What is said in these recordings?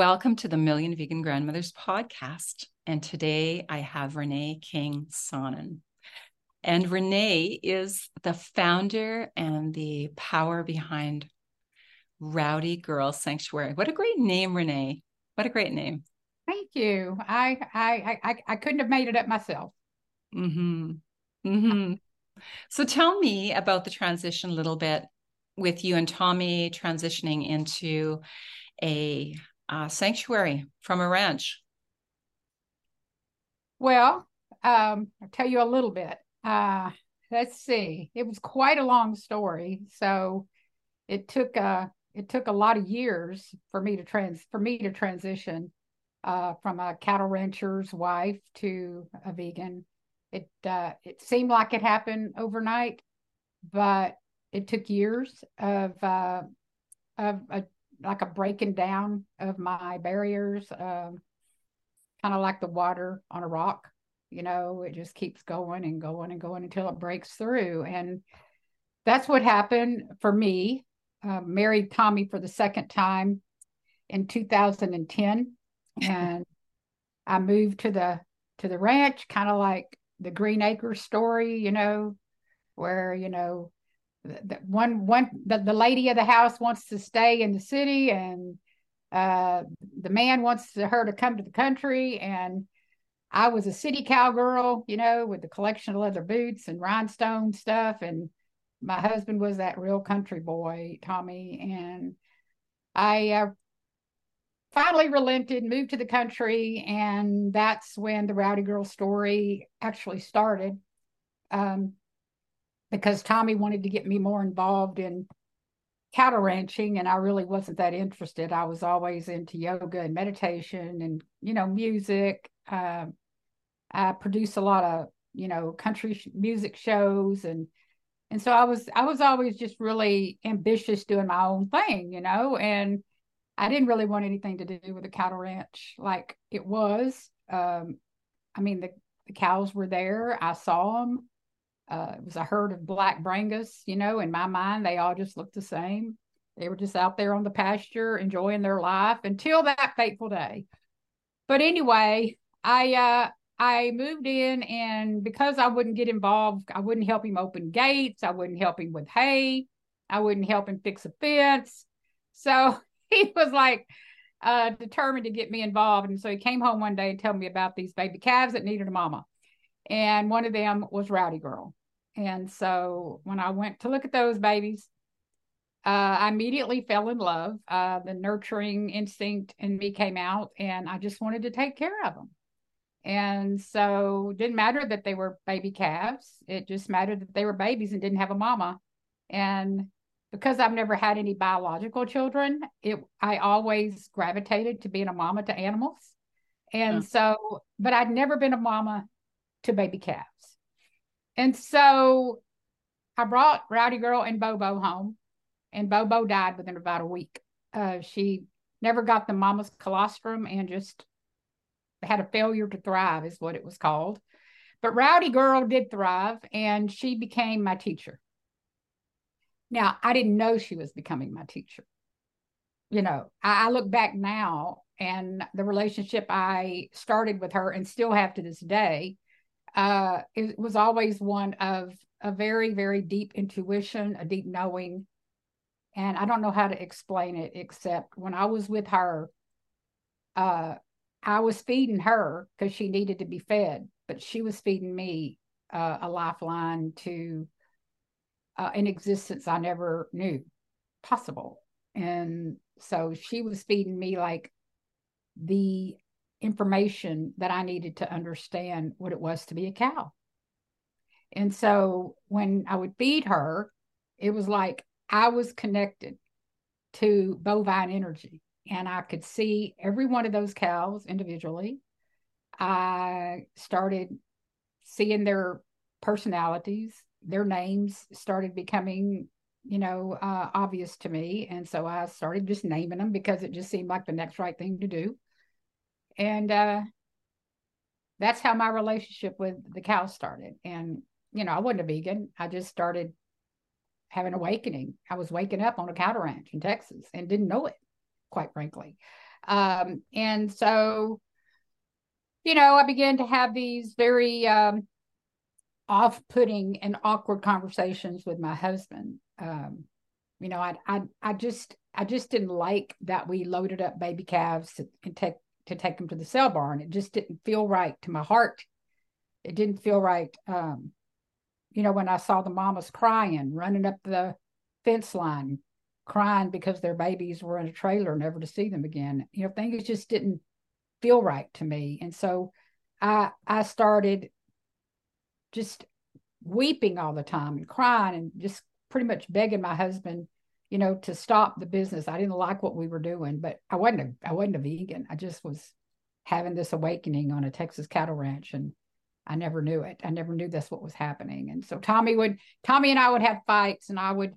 Welcome to the Million Vegan Grandmothers podcast. And today I have Renee King Sonnen. And Renee is the founder and the power behind Rowdy Girl Sanctuary. What a great name, Renee. What a great name. Thank you. I I I, I couldn't have made it up myself. Mm-hmm. Mm-hmm. So tell me about the transition a little bit with you and Tommy transitioning into a uh, sanctuary from a ranch? Well, um, I'll tell you a little bit. Uh, let's see. It was quite a long story, so it took a uh, it took a lot of years for me to trans for me to transition uh, from a cattle rancher's wife to a vegan. It uh, it seemed like it happened overnight, but it took years of uh, of like a breaking down of my barriers, um, kind of like the water on a rock. You know, it just keeps going and going and going until it breaks through. And that's what happened for me. Uh, married Tommy for the second time in 2010, and I moved to the to the ranch, kind of like the Green Acres story, you know, where you know the, one one the, the lady of the house wants to stay in the city and uh, the man wants her to come to the country. And i was a city cowgirl you know with the collection of leather boots and rhinestone stuff. And my husband was that real country boy tommy. And i uh, finally relented moved to the country. And that's when the rowdy girl story actually started. Um, because Tommy wanted to get me more involved in cattle ranching and I really wasn't that interested. I was always into yoga and meditation and you know music. Uh, I produce a lot of you know country sh- music shows and and so I was I was always just really ambitious doing my own thing, you know, and I didn't really want anything to do with the cattle ranch like it was. Um, I mean the the cows were there. I saw them uh, it was a herd of black Brangus. You know, in my mind, they all just looked the same. They were just out there on the pasture enjoying their life until that fateful day. But anyway, I uh, I moved in, and because I wouldn't get involved, I wouldn't help him open gates. I wouldn't help him with hay. I wouldn't help him fix a fence. So he was like uh, determined to get me involved. And so he came home one day and told me about these baby calves that needed a mama. And one of them was Rowdy Girl. And so when I went to look at those babies, uh, I immediately fell in love. Uh, the nurturing instinct in me came out, and I just wanted to take care of them. And so it didn't matter that they were baby calves. It just mattered that they were babies and didn't have a mama. And because I've never had any biological children, it I always gravitated to being a mama to animals. And so, but I'd never been a mama to baby calves. And so I brought Rowdy Girl and Bobo home, and Bobo died within about a week. Uh, she never got the mama's colostrum and just had a failure to thrive, is what it was called. But Rowdy Girl did thrive, and she became my teacher. Now, I didn't know she was becoming my teacher. You know, I, I look back now and the relationship I started with her and still have to this day uh, it was always one of a very, very deep intuition, a deep knowing. And I don't know how to explain it except when I was with her, uh, I was feeding her because she needed to be fed, but she was feeding me uh, a lifeline to uh, an existence I never knew possible. And so she was feeding me like the information that I needed to understand what it was to be a cow. And so when I would feed her, it was like I was connected to bovine energy and I could see every one of those cows individually. I started seeing their personalities, their names started becoming, you know, uh, obvious to me. And so I started just naming them because it just seemed like the next right thing to do and uh, that's how my relationship with the cow started. And you know, I wasn't a vegan. I just started having awakening. I was waking up on a cattle ranch in Texas and didn't know it, quite frankly. Um, and so, you know, I began to have these very um, off putting and awkward conversations with my husband. Um, you know, I, I, I just, I just didn't like that we loaded up baby calves to, take to take them to the sale barn. It just didn't feel right to my heart. It didn't feel right. Um, you know, when I saw the mamas crying, running up the fence line, crying because their babies were in a trailer, never to see them again. You know, things just didn't feel right to me. And so I I started just weeping all the time and crying and just pretty much begging my husband, you know, to stop the business. I didn't like what we were doing, but I wasn't a, I wasn't a vegan. I just was having this awakening on a Texas cattle ranch and I never knew it. I never knew that's what was happening. And so Tommy would Tommy and I would have fights and I would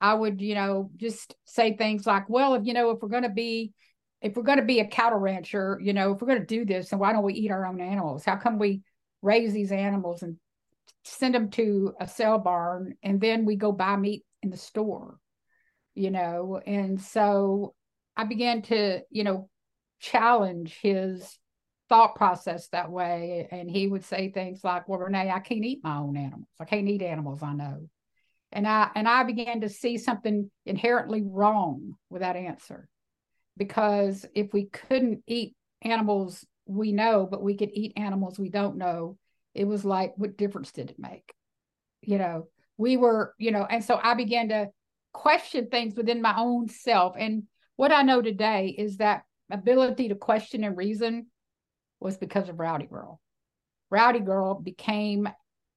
I would, you know, just say things like, well, if you know, if we're going to be if we're going to be a cattle rancher, you know, if we're going to do this, then why don't we eat our own animals? How come we raise these animals and send them to a sale barn and then we go buy meat in the store? You know, and so I began to, you know, challenge his thought process that way. And he would say things like, Well, Renee, I can't eat my own animals. I can't eat animals I know. And I and I began to see something inherently wrong with that answer because if we couldn't eat animals we know, but we could eat animals we don't know, it was like, what difference did it make? You know, we were, you know, and so I began to question things within my own self. And what I know today is that ability to question and reason was because of Rowdy Girl. Rowdy Girl became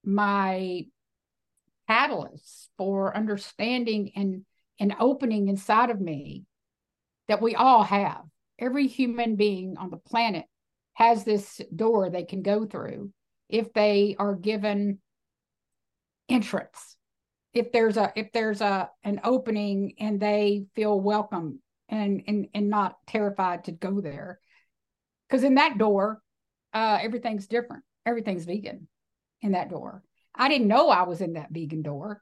my catalyst for understanding and, and opening inside of me that we all have. Every human being on the planet has this door they can go through if they are given entrance. If there's a if there's a an opening and they feel welcome and and and not terrified to go there. Because in that door, uh, everything's different. Everything's vegan in that door. I didn't know I was in that vegan door.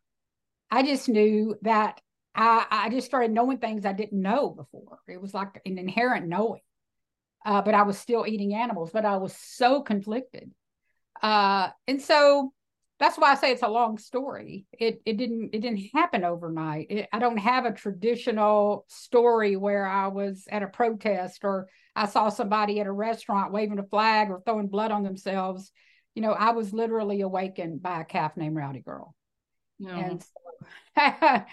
I just knew that I, I just started knowing things I didn't know before. It was like an inherent knowing. Uh, but I was still eating animals, but I was so conflicted. Uh, and so that's why I say it's a long story. It it didn't it didn't happen overnight. It, I don't have a traditional story where I was at a protest or I saw somebody at a restaurant waving a flag or throwing blood on themselves. You know, I was literally awakened by a calf named Rowdy Girl. No. And so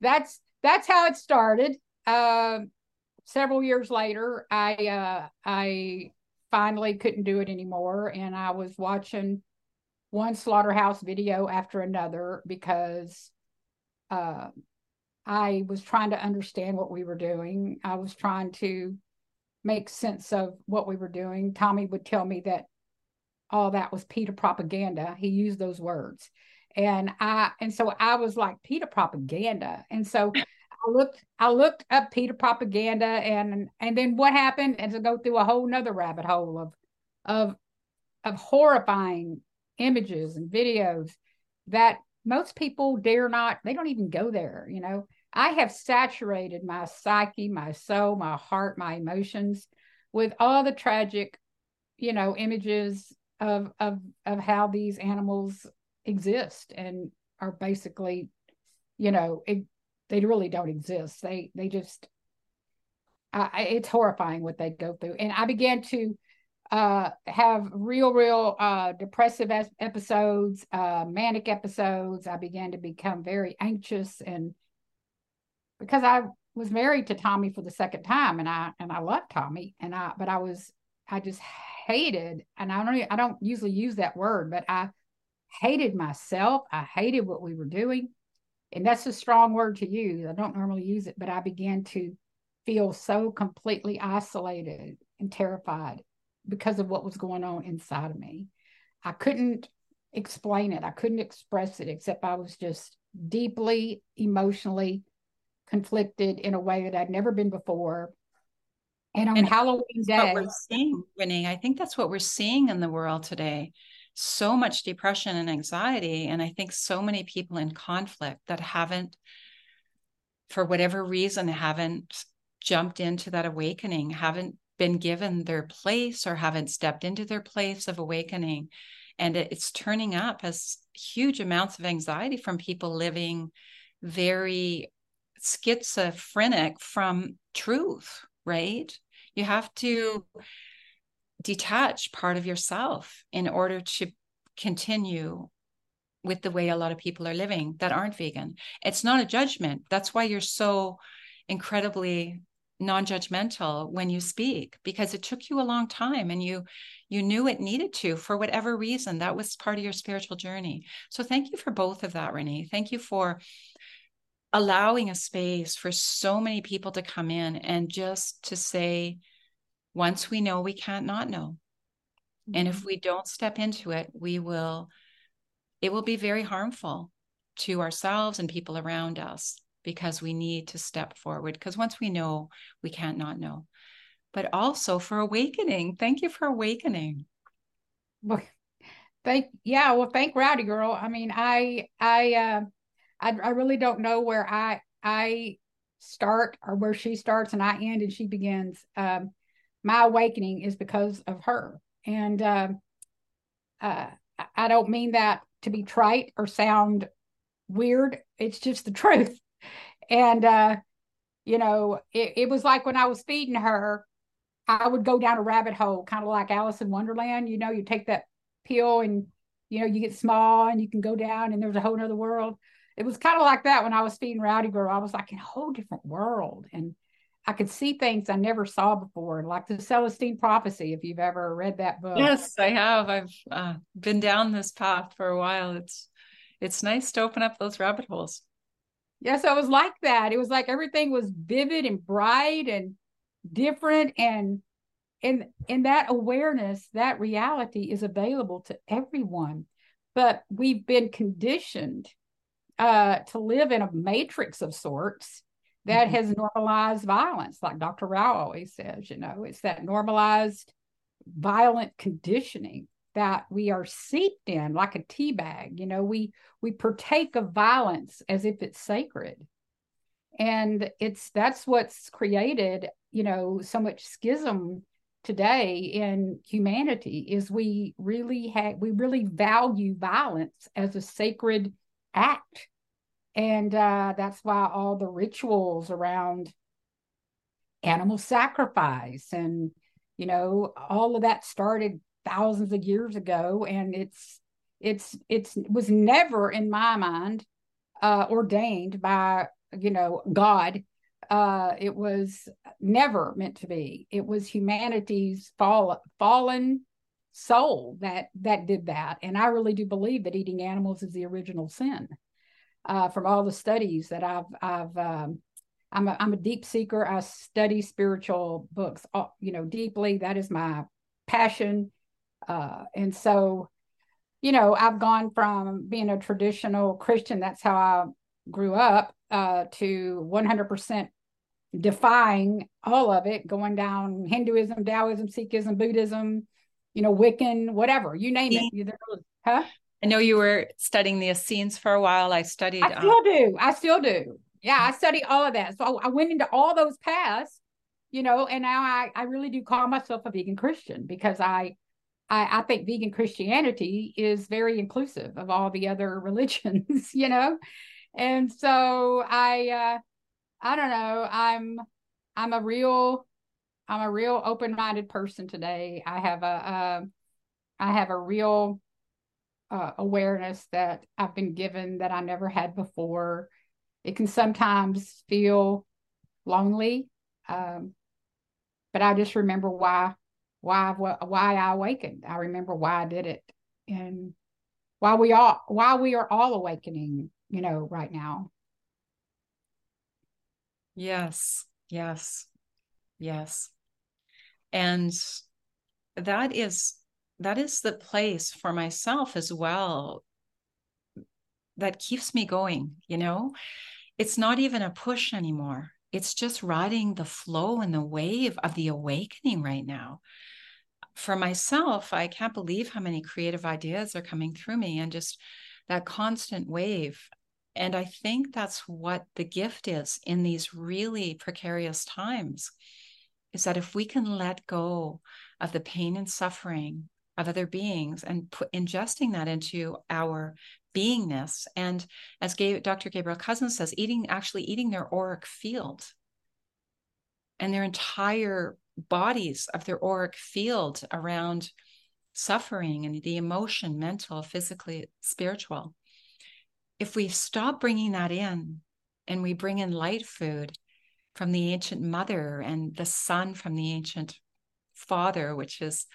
that's that's how it started. Uh, several years later, I uh, I finally couldn't do it anymore, and I was watching one slaughterhouse video after another because uh, I was trying to understand what we were doing. I was trying to make sense of what we were doing. Tommy would tell me that all that was PETA propaganda. He used those words and I and so I was like PETA propaganda, and so I looked I looked up PETA propaganda, and and then what happened, and to go through a whole nother rabbit hole of of of horrifying images and videos that most people dare not they don't even go there you know i have saturated my psyche my soul my heart my emotions with all the tragic you know images of of of how these animals exist and are basically, you know, it, they really don't exist. They they just, I, it's horrifying what they go through. And I began to uh, have real, real uh, depressive episodes, uh, manic episodes. I began to become very anxious, and because I was married to Tommy for the second time, and I and I loved Tommy, and I but I was I just hated, and I don't I don't usually use that word, but I hated myself. I hated what we were doing. And that's a strong word to use. I don't normally use it, but I began to feel so completely isolated and terrified because of what was going on inside of me. I couldn't explain it, I couldn't express it, except I was just deeply emotionally conflicted in a way that I'd never been before. And on and Halloween day, what we're seeing, Renee, I think that's what we're seeing in the world today so much depression and anxiety. And I think so many people in conflict that haven't, for whatever reason, haven't jumped into that awakening haven't been given their place or haven't stepped into their place of awakening and it's turning up as huge amounts of anxiety from people living very schizophrenic from truth right you have to detach part of yourself in order to continue with the way a lot of people are living that aren't vegan. It's not a judgment. That's why you're so incredibly non-judgmental when you speak because it took you a long time and you you knew it needed to for whatever reason that was part of your spiritual journey so thank you for both of that renee thank you for allowing a space for so many people to come in and just to say once we know we can't not know mm-hmm. and if mm-hmm. we don't step into it we will it will be very harmful to ourselves and people around us because we need to step forward because once we know we can't not know. But also for awakening thank you for awakening. Well thank yeah well thank rowdy girl. I mean i i uh I, I really don't know where i i start or where she starts and i end and she begins. Um my awakening is because of her. And uh, uh i don't mean that to be trite or sound weird. It's just the truth and, uh, you know, it, it was like when I was feeding her, I would go down a rabbit hole, kind of like Alice in Wonderland. You know, you take that pill and, you know, you get small and you can go down and there's a whole nother world. It was kind of like that when I was feeding Rowdy Girl. I was like in a whole different world. And I could see things I never saw before, like the Celestine Prophecy, if you've ever read that book. Yes, I have. I've uh, been down this path for a while. It's it's nice to open up those rabbit holes. Yeah, so it was like that. It was like everything was vivid and bright and different and and in that awareness, that reality is available to everyone. But we've been conditioned uh, to live in a matrix of sorts that mm-hmm. has normalized violence, like Dr. Rao always says, you know, it's that normalized violent conditioning that we are seeped in like a tea bag you know we we partake of violence as if it's sacred. And it's that's what's created you know so much schism today in humanity is we really have we really value violence as a sacred act. And uh, that's why all the rituals around animal sacrifice and you know all of that started thousands of years ago and it's it's it's was never in my mind uh ordained by you know god. Uh it was never meant to be. It was humanity's fall, fallen soul that that did that and i really do believe that eating animals is the original sin. Uh from all the studies that i've i've um i'm a, I'm a deep seeker. I study spiritual books uh, you know deeply. That is my passion uh, and so, you know, I've gone from being a traditional Christian, that's how I grew up, uh, to 100% defying all of it, going down Hinduism, Taoism, Sikhism, Buddhism, you know, Wiccan, whatever, you name it. Huh? I know you were studying the Essenes for a while. I studied. I still um, do. I still do. Yeah, I study all of that. So I went into all those paths, you know, and now I, I really do call myself a vegan Christian because I I, I think vegan Christianity is very inclusive of all the other religions, you know? And so I uh I don't know, I'm I'm a real I'm a real open-minded person today. I have a uh, I have a real uh, awareness that I've been given that I never had before. It can sometimes feel lonely, um, but I just remember why why why I awakened. I remember why I did it, and why we all why we are all awakening. You know, right now. Yes, yes, yes, and that is that is the place for myself as well that keeps me going you know it's not even a push anymore it's just riding the flow and the wave of the awakening right now for myself, I can't believe how many creative ideas are coming through me and just that constant wave. and I think that's what the gift is in these really precarious times is that if we can let go of the pain and suffering of other beings and put ingesting that into our beingness. And as dr gabriel cousens says eating actually eating their auric field and their entire bodies of their auric field around suffering and the emotion mental physically spiritual. If we stop bringing that in and we bring in light food from the ancient mother and the sun from the ancient father, which is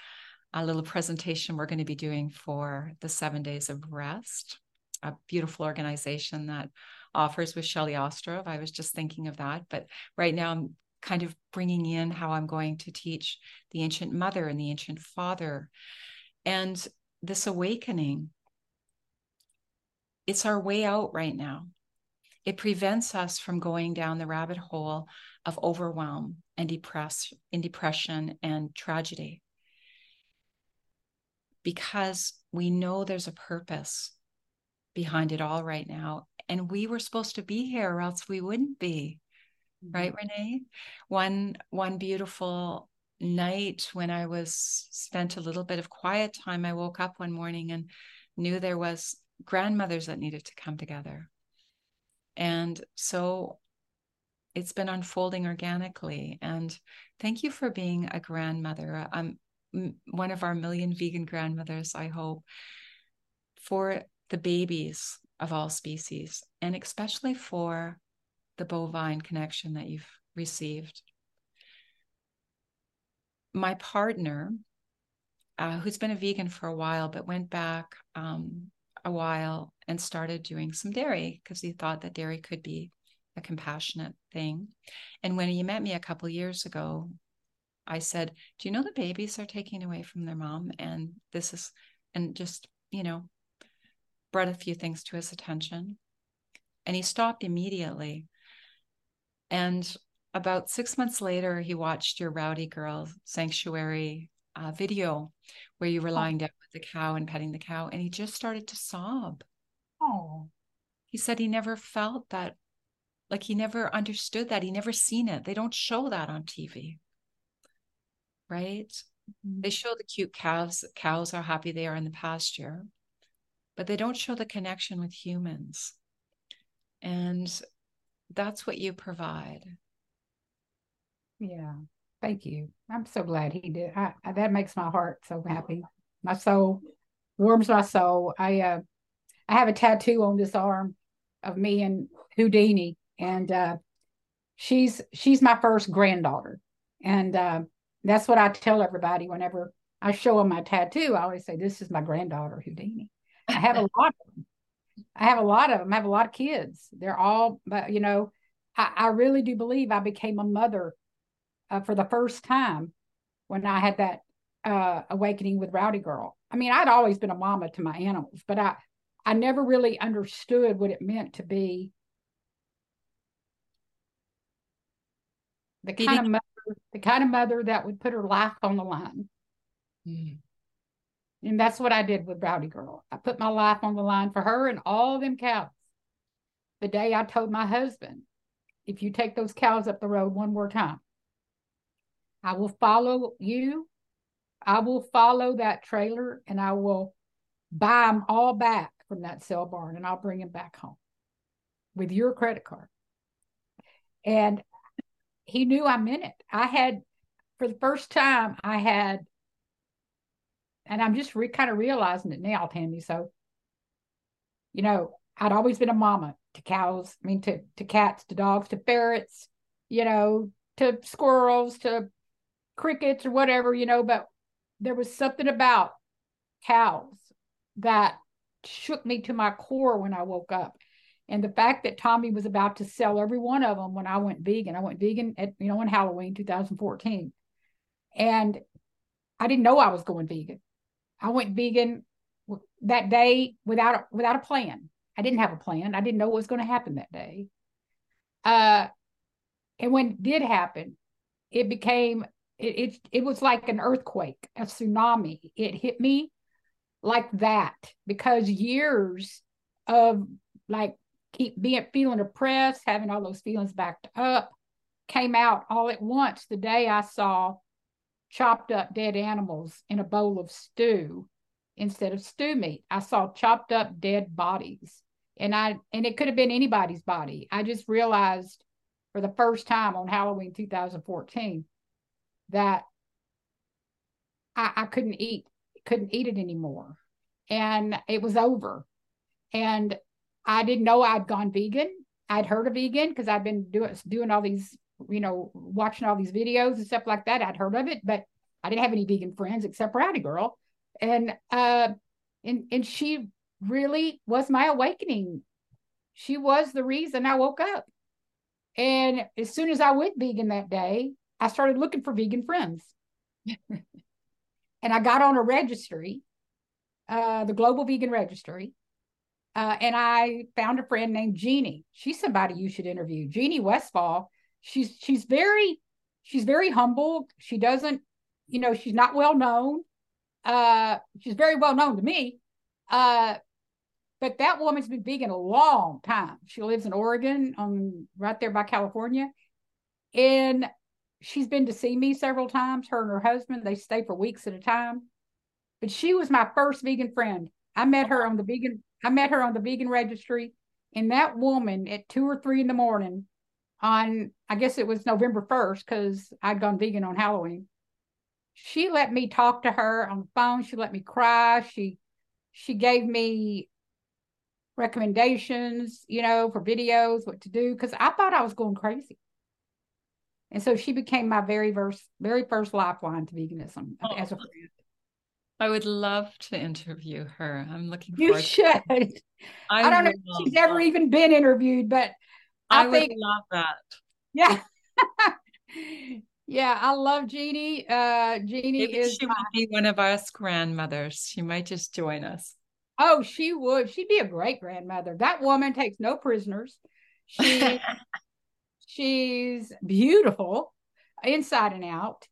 a little presentation we're going to be doing for the seven days of rest, a beautiful organization that offers with Shelly Ostrov. I was just thinking of that. But right now, I'm kind of bringing in how I'm going to teach the ancient mother and the ancient father. And this awakening it's our way out right now. It prevents us from going down the rabbit hole of overwhelm and depress in depression and tragedy. Because we know there's a purpose behind it all right now. And we were supposed to be here or else we wouldn't be. Mm-hmm. Right, Renee? One one beautiful night when I was spent a little bit of quiet time, I woke up one morning and knew there was grandmothers that needed to come together. And so it's been unfolding organically. And thank you for being a grandmother. I'm one of our million vegan grandmothers, I hope, for the babies of all species, and especially for the bovine connection that you've received. My partner, uh, who's been a vegan for a while, but went back um, a while and started doing some dairy because he thought that dairy could be a compassionate thing. And when he met me a couple years ago, I said, "Do you know the babies are taking away from their mom?" And this is, and just you know, brought a few things to his attention, and he stopped immediately. And about six months later, he watched your Rowdy Girl Sanctuary uh, video where you were oh. lying down with the cow and petting the cow, and he just started to sob. Oh. He said he never felt that, like he never understood that. He never seen it. They don't show that on TV. Right? Mm-hmm. They show the cute calves, Cows are happy they are in the pasture, but they don't show the connection with humans. And that's what you provide. Yeah. Thank you. I'm so glad he did. I, I, that makes my heart so happy. My soul warms my soul. I uh, I have a tattoo on this arm of me and Houdini, and uh, she's she's my first granddaughter, and uh, that's what I tell everybody whenever I show them my tattoo. I always say, "This is my granddaughter Houdini." I have a lot of them. I have a lot of them. I have a lot of kids. They're all, but you know, I, I really do believe I became a mother uh, for the first time when I had that uh, awakening with Rowdy Girl. I mean, I'd always been a mama to my animals, but I I never really understood what it meant to be the kind of mother, the kind of mother that would put her life on the line. Mm. And that's what I did with Rowdy Girl. I put my life on the line for her and all them cows. The day I told my husband, if you take those cows up the road one more time, I will follow you. I will follow that trailer and I will buy them all back from that sale barn and I'll bring them back home with your credit card. And he knew I meant it. I had, for the first time, I had, and I'm just re- kind of realizing it now, Tammy. So, you know, I'd always been a mama to cows, I mean, to, to cats, to dogs, to ferrets, you know, to squirrels, to crickets or whatever, you know, but there was something about cows that shook me to my core when I woke up. And the fact that Tommy was about to sell every one of them when I went vegan, I went vegan at, you know, on Halloween 2014. And I didn't know I was going vegan. I went vegan that day without a, without a plan. I didn't have a plan. I didn't know what was going to happen that day. Uh, and when it did happen, it became it, it, it was like an earthquake, a tsunami. It hit me like that because years of like keep being feeling oppressed, having all those feelings backed up, came out all at once the day I saw chopped up dead animals in a bowl of stew instead of stew meat. I saw chopped up dead bodies. And I and it could have been anybody's body. I just realized for the first time on Halloween 2014 that I, I couldn't eat, couldn't eat it anymore. And it was over. And I didn't know I'd gone vegan. I'd heard of vegan because I've been doing doing all these, you know, watching all these videos and stuff like that. I'd heard of it, but I didn't have any vegan friends except Rowdy Girl. And uh and and she really was my awakening. She was the reason I woke up. And as soon as I went vegan that day, I started looking for vegan friends. and I got on a registry, uh, the Global Vegan Registry, uh, and I found a friend named Jeannie. She's somebody you should interview. Jeannie Westfall. She's she's very she's very humble. She doesn't, you know, she's not well known. Uh, she's very well known to me. Uh, but that woman's been vegan a long time. She lives in Oregon, on right there by California, and she's been to see me several times. Her and her husband they stay for weeks at a time. But she was my first vegan friend. I met her on the vegan I met her on the vegan registry, and that woman at two or three in the morning on, I guess it was November 1st, because I'd gone vegan on Halloween. She let me talk to her on the phone. She let me cry. She she gave me recommendations, you know, for videos, what to do, because I thought I was going crazy. And so she became my very first, very first lifeline to veganism oh. as a friend. I would love to interview her. I'm looking you forward. You should. I, I, don't know if she's that. ever even been interviewed, but I, I think love that. Yeah. yeah, I love Jeannie. Uh Jeannie Maybe is she my... would be one of us grandmothers. She might just join us. Oh, she would. She'd be a great grandmother. That woman takes no prisoners. She she's beautiful inside and out.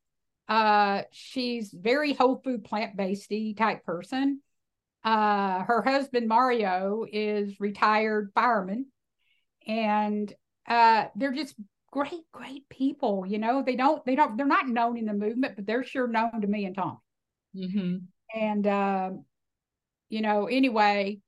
Uh, she's very whole food, plant based type person. Uh, her husband Mario is retired fireman, and uh, they're just great, great people. You know, they don't, they don't, they're not known in the movement, but they're sure known to me and Tom. Mm-hmm. And uh, you know, anyway,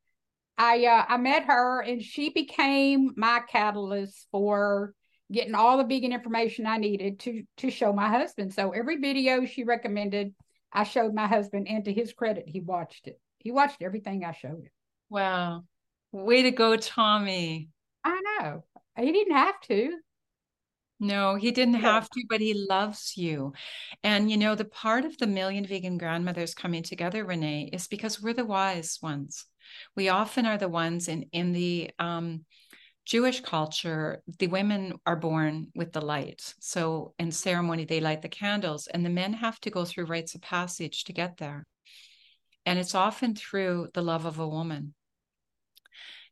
I uh, I met her, and she became my catalyst for getting all the vegan information I needed to to show my husband. So every video she recommended, I showed my husband, and to his credit, he watched it. He watched everything I showed him. Wow. Way to go, Tommy. I know. He didn't have to. No, he didn't have to, but he loves you. And you know, the part of the million vegan grandmothers coming together, Renee, is because we're the wise ones. We often are the ones in in the um Jewish culture, the women are born with the light. So in ceremony, they light the candles, and the men have to go through rites of passage to get there. And it's often through the love of a woman.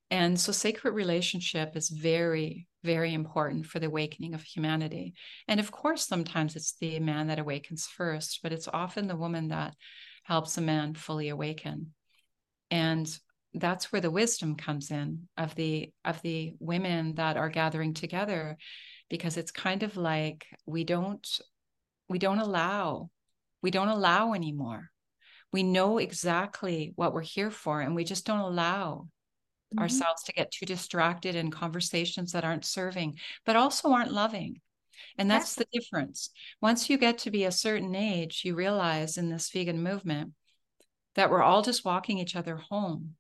And so sacred relationship is very, very important for the awakening of humanity. And of course, sometimes it's the man that awakens first, but it's often the woman that helps a man fully awaken. And that's where the wisdom comes in of the of the women that are gathering together because it's kind of like we don't we don't allow we don't allow anymore. We know exactly what we're here for and we just don't allow mm-hmm. ourselves to get too distracted in conversations that aren't serving but also aren't loving. And that's the difference. Once you get to be a certain age you realize in this vegan movement that we're all just walking each other home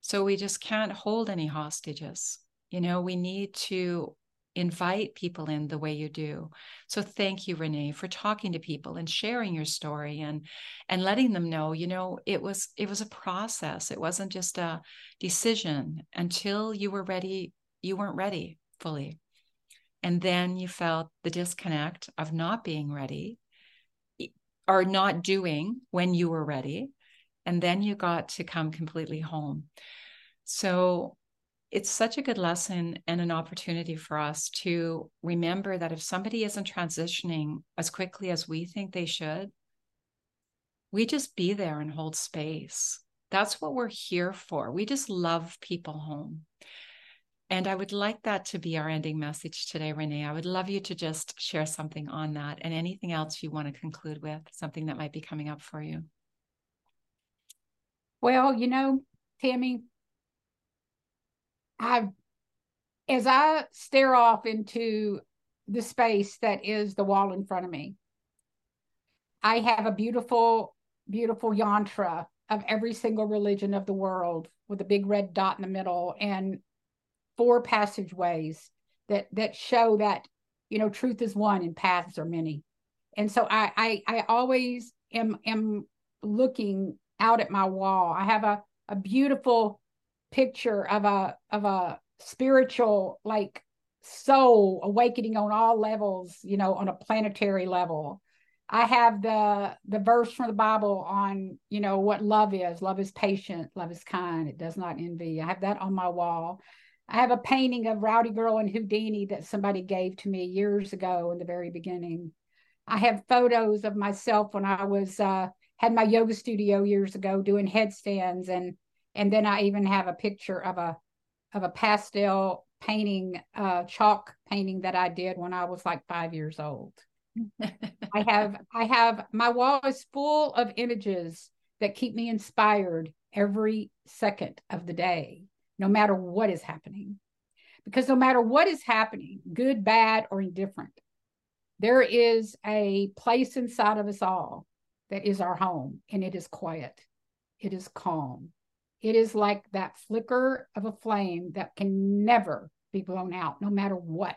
so we just can't hold any hostages. You know, we need to invite people in the way you do. So thank you Renee for talking to people and sharing your story and and letting them know, you know, it was it was a process. It wasn't just a decision until you were ready, you weren't ready fully. And then you felt the disconnect of not being ready or not doing when you were ready and then you got to come completely home. So it's such a good lesson and an opportunity for us to remember that if somebody isn't transitioning as quickly as we think they should, we just be there and hold space. That's what we're here for. We just love people home. And I would like that to be our ending message today, Renee. I would love you to just share something on that and anything else you want to conclude with, something that might be coming up for you. Well, you know, Tammy, I as I stare off into the space that is the wall in front of me, I have a beautiful, beautiful yantra of every single religion of the world with a big red dot in the middle and four passageways that that show that you know truth is one and paths are many. And so i i, I always am am looking out at my wall i have a a beautiful picture of a of a spiritual like soul awakening on all levels you know on a planetary level I have the the verse from the Bible on, you know, what love is. Love is patient, love is kind, it does not envy. I have that on my wall. I have a painting of Rowdy Girl and Houdini that somebody gave to me years ago in the very beginning. I have photos of myself when I was uh, had my yoga studio years ago doing headstands and and then I even have a picture of a of a pastel painting uh, chalk painting that I did when I was like 5 years old. I have I have my wall is full of images that keep me inspired every second of the day, no matter what is happening. Because no matter what is happening, good, bad, or indifferent, there is a place inside of us all that is our home, and it is quiet, it is calm. It is like that flicker of a flame that can never be blown out, no matter what.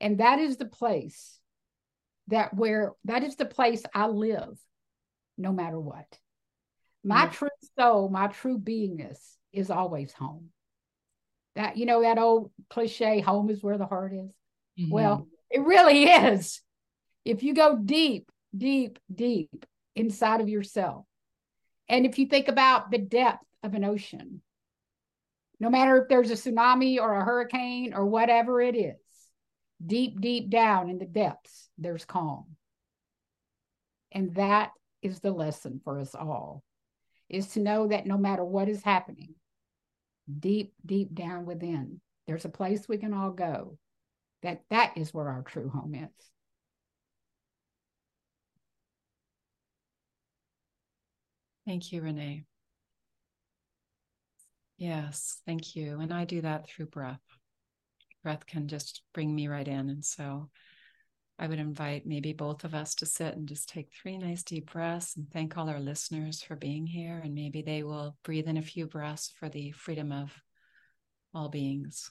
And that is the place that where that is the place I live no matter what. My mm-hmm. true soul, my true beingness is always home. That, you know, that old cliche, home is where the heart is. Mm-hmm. Well, it really is. If you go deep, deep, deep inside of yourself, and if you think about the depth of an ocean, no matter if there's a tsunami or a hurricane or whatever it is, deep, deep down in the depths, there's calm. And that is the lesson for us all is to know that no matter what is happening, deep, deep down within, there's a place we can all go. That that is where our true home is. Thank you, Renee. Yes, thank you. And I do that through breath breath can just bring me right in. And so I would invite maybe both of us to sit and just take three nice deep breaths and thank all our listeners for being here. And maybe they will breathe in a few breaths for the freedom of all beings.